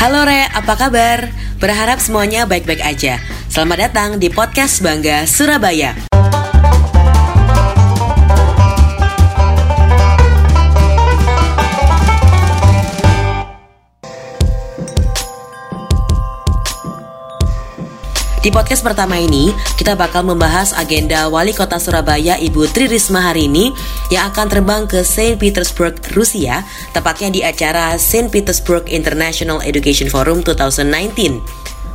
Halo Re, apa kabar? Berharap semuanya baik-baik aja. Selamat datang di podcast Bangga Surabaya. Di podcast pertama ini, kita bakal membahas agenda Wali Kota Surabaya Ibu Tri Risma hari ini yang akan terbang ke Saint Petersburg, Rusia, tepatnya di acara Saint Petersburg International Education Forum 2019.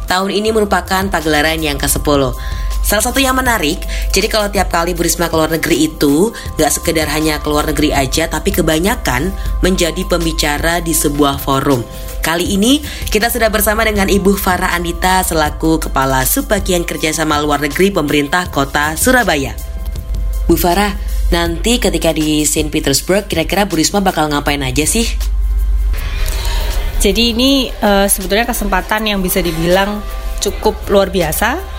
Tahun ini merupakan pagelaran yang ke-10. Salah satu yang menarik, jadi kalau tiap kali Bu Risma keluar negeri itu gak sekedar hanya keluar negeri aja, tapi kebanyakan menjadi pembicara di sebuah forum. Kali ini kita sudah bersama dengan Ibu Farah Andita selaku Kepala Subbagian Kerjasama Luar Negeri Pemerintah Kota Surabaya. Bu Farah, nanti ketika di Saint Petersburg kira-kira Bu Risma bakal ngapain aja sih? Jadi ini uh, sebetulnya kesempatan yang bisa dibilang cukup luar biasa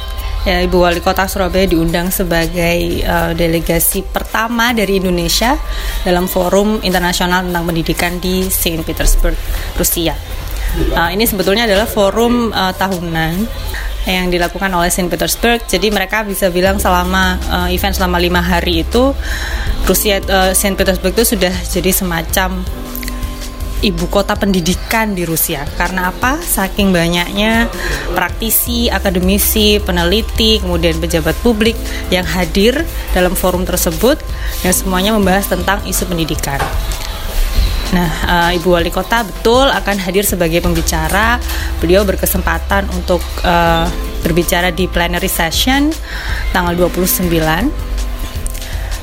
ya, Ibu Wali Kota Surabaya diundang sebagai uh, delegasi pertama dari Indonesia dalam forum internasional tentang pendidikan di Saint Petersburg, Rusia. Uh, ini sebetulnya adalah forum uh, tahunan yang dilakukan oleh Saint Petersburg. Jadi mereka bisa bilang selama uh, event selama lima hari itu Rusia uh, Saint Petersburg itu sudah jadi semacam ibu kota pendidikan di Rusia. Karena apa? Saking banyaknya praktisi, akademisi, peneliti, kemudian pejabat publik yang hadir dalam forum tersebut dan semuanya membahas tentang isu pendidikan. Nah, uh, Ibu Wali Kota betul akan hadir sebagai pembicara. Beliau berkesempatan untuk uh, berbicara di plenary session tanggal 29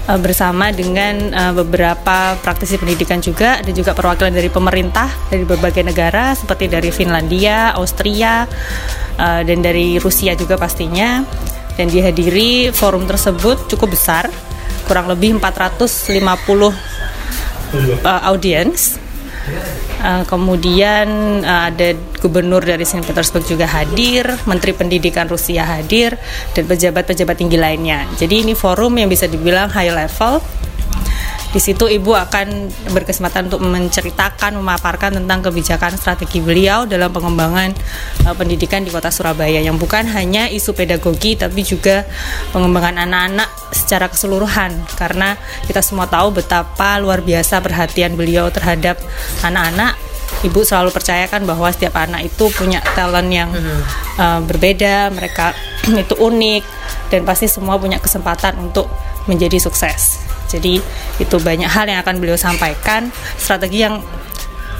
uh, bersama dengan uh, beberapa praktisi pendidikan juga dan juga perwakilan dari pemerintah dari berbagai negara seperti dari Finlandia, Austria uh, dan dari Rusia juga pastinya. Dan dihadiri forum tersebut cukup besar kurang lebih 450 uh, audiens Uh, kemudian uh, ada gubernur dari Saint Petersburg juga hadir, Menteri Pendidikan Rusia hadir, dan pejabat-pejabat tinggi lainnya. Jadi ini forum yang bisa dibilang high level di situ Ibu akan berkesempatan untuk menceritakan, memaparkan tentang kebijakan strategi beliau dalam pengembangan uh, pendidikan di Kota Surabaya yang bukan hanya isu pedagogi tapi juga pengembangan anak-anak secara keseluruhan. Karena kita semua tahu betapa luar biasa perhatian beliau terhadap anak-anak. Ibu selalu percayakan bahwa setiap anak itu punya talent yang uh, berbeda, mereka itu unik dan pasti semua punya kesempatan untuk menjadi sukses. Jadi itu banyak hal yang akan beliau sampaikan, strategi yang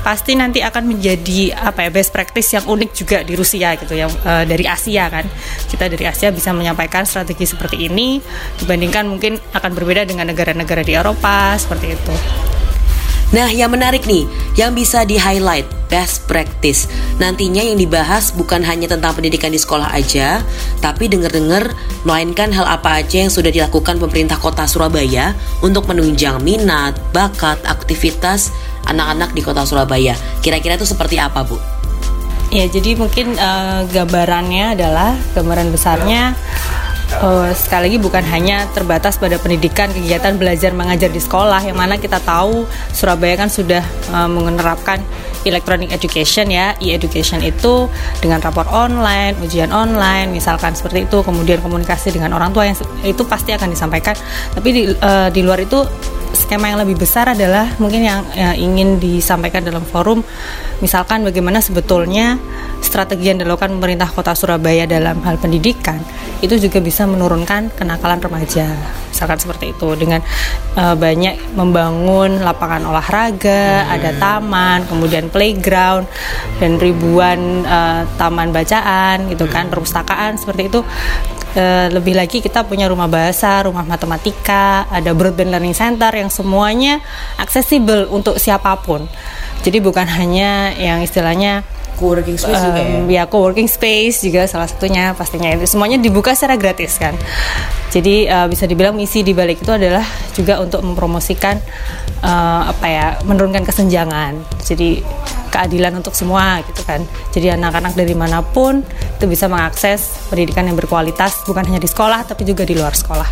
pasti nanti akan menjadi apa ya best practice yang unik juga di Rusia gitu yang uh, dari Asia kan kita dari Asia bisa menyampaikan strategi seperti ini dibandingkan mungkin akan berbeda dengan negara-negara di Eropa seperti itu. Nah, yang menarik nih, yang bisa di-highlight best practice. Nantinya yang dibahas bukan hanya tentang pendidikan di sekolah aja, tapi denger-dengar melainkan hal apa aja yang sudah dilakukan pemerintah kota Surabaya untuk menunjang minat, bakat, aktivitas anak-anak di kota Surabaya. Kira-kira itu seperti apa, Bu? Ya, jadi mungkin uh, gambarannya adalah gambaran besarnya Oh, sekali lagi bukan hanya terbatas pada pendidikan kegiatan belajar mengajar di sekolah yang mana kita tahu Surabaya kan sudah uh, menerapkan electronic education ya. E-education itu dengan rapor online ujian online misalkan seperti itu kemudian komunikasi dengan orang tua yang itu pasti akan disampaikan. Tapi di, uh, di luar itu skema yang lebih besar adalah mungkin yang, yang ingin disampaikan dalam forum misalkan bagaimana sebetulnya strategi yang dilakukan pemerintah kota Surabaya dalam hal pendidikan itu juga bisa menurunkan kenakalan remaja misalkan seperti itu dengan uh, banyak membangun lapangan olahraga hmm. ada taman kemudian playground dan ribuan uh, taman bacaan gitu kan hmm. perpustakaan seperti itu Uh, lebih lagi kita punya rumah bahasa, rumah matematika, ada broadband learning center yang semuanya aksesibel untuk siapa pun. Jadi bukan hanya yang istilahnya co-working space um, juga ya? ya co-working space juga salah satunya pastinya itu semuanya dibuka secara gratis kan jadi uh, bisa dibilang misi di balik itu adalah juga untuk mempromosikan uh, apa ya menurunkan kesenjangan jadi keadilan untuk semua gitu kan. Jadi anak-anak dari mana pun itu bisa mengakses pendidikan yang berkualitas bukan hanya di sekolah tapi juga di luar sekolah.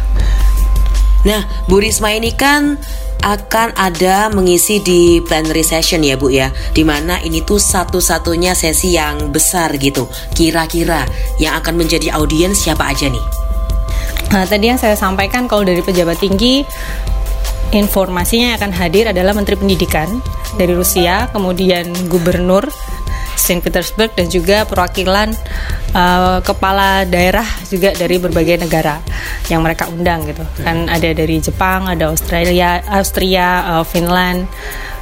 Nah, Bu Risma ini kan akan ada mengisi di plenary session ya Bu ya. Di mana ini tuh satu-satunya sesi yang besar gitu. Kira-kira yang akan menjadi audiens siapa aja nih? Nah, tadi yang saya sampaikan kalau dari pejabat tinggi informasinya yang akan hadir adalah Menteri Pendidikan dari Rusia, kemudian Gubernur Saint Petersburg dan juga perwakilan uh, kepala daerah juga dari berbagai negara yang mereka undang gitu. Kan ada dari Jepang, ada Australia, Austria, uh, Finland,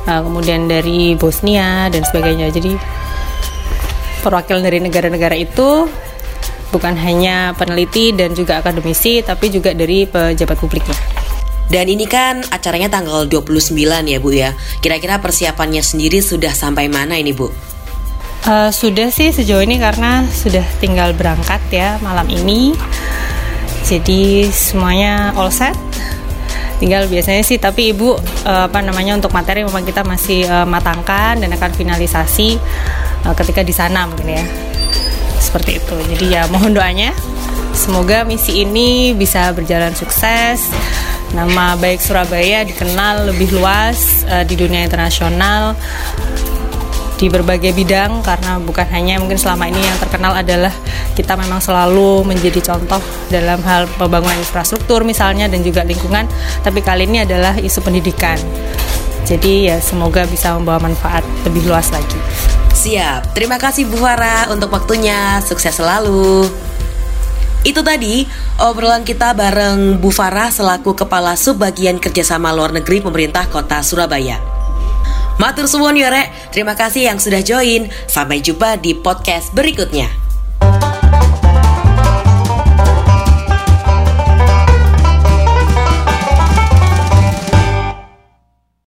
uh, kemudian dari Bosnia dan sebagainya. Jadi perwakilan dari negara-negara itu bukan hanya peneliti dan juga akademisi tapi juga dari pejabat publiknya. Dan ini kan acaranya tanggal 29 ya Bu ya. Kira-kira persiapannya sendiri sudah sampai mana ini Bu? Uh, sudah sih sejauh ini karena sudah tinggal berangkat ya malam ini. Jadi semuanya all set. Tinggal biasanya sih tapi Ibu uh, apa namanya untuk materi memang kita masih uh, matangkan dan akan finalisasi ketika di sana mungkin ya. Seperti itu. Jadi ya mohon doanya semoga misi ini bisa berjalan sukses. Nama baik Surabaya dikenal lebih luas uh, di dunia internasional di berbagai bidang karena bukan hanya mungkin selama ini yang terkenal adalah kita memang selalu menjadi contoh dalam hal pembangunan infrastruktur misalnya dan juga lingkungan tapi kali ini adalah isu pendidikan. Jadi ya semoga bisa membawa manfaat lebih luas lagi. Siap, terima kasih Bu Farah untuk waktunya, sukses selalu itu tadi obrolan kita bareng Bu Farah selaku Kepala Subbagian Kerjasama Luar Negeri Pemerintah Kota Surabaya. Matur suwun ya Terima kasih yang sudah join. Sampai jumpa di podcast berikutnya.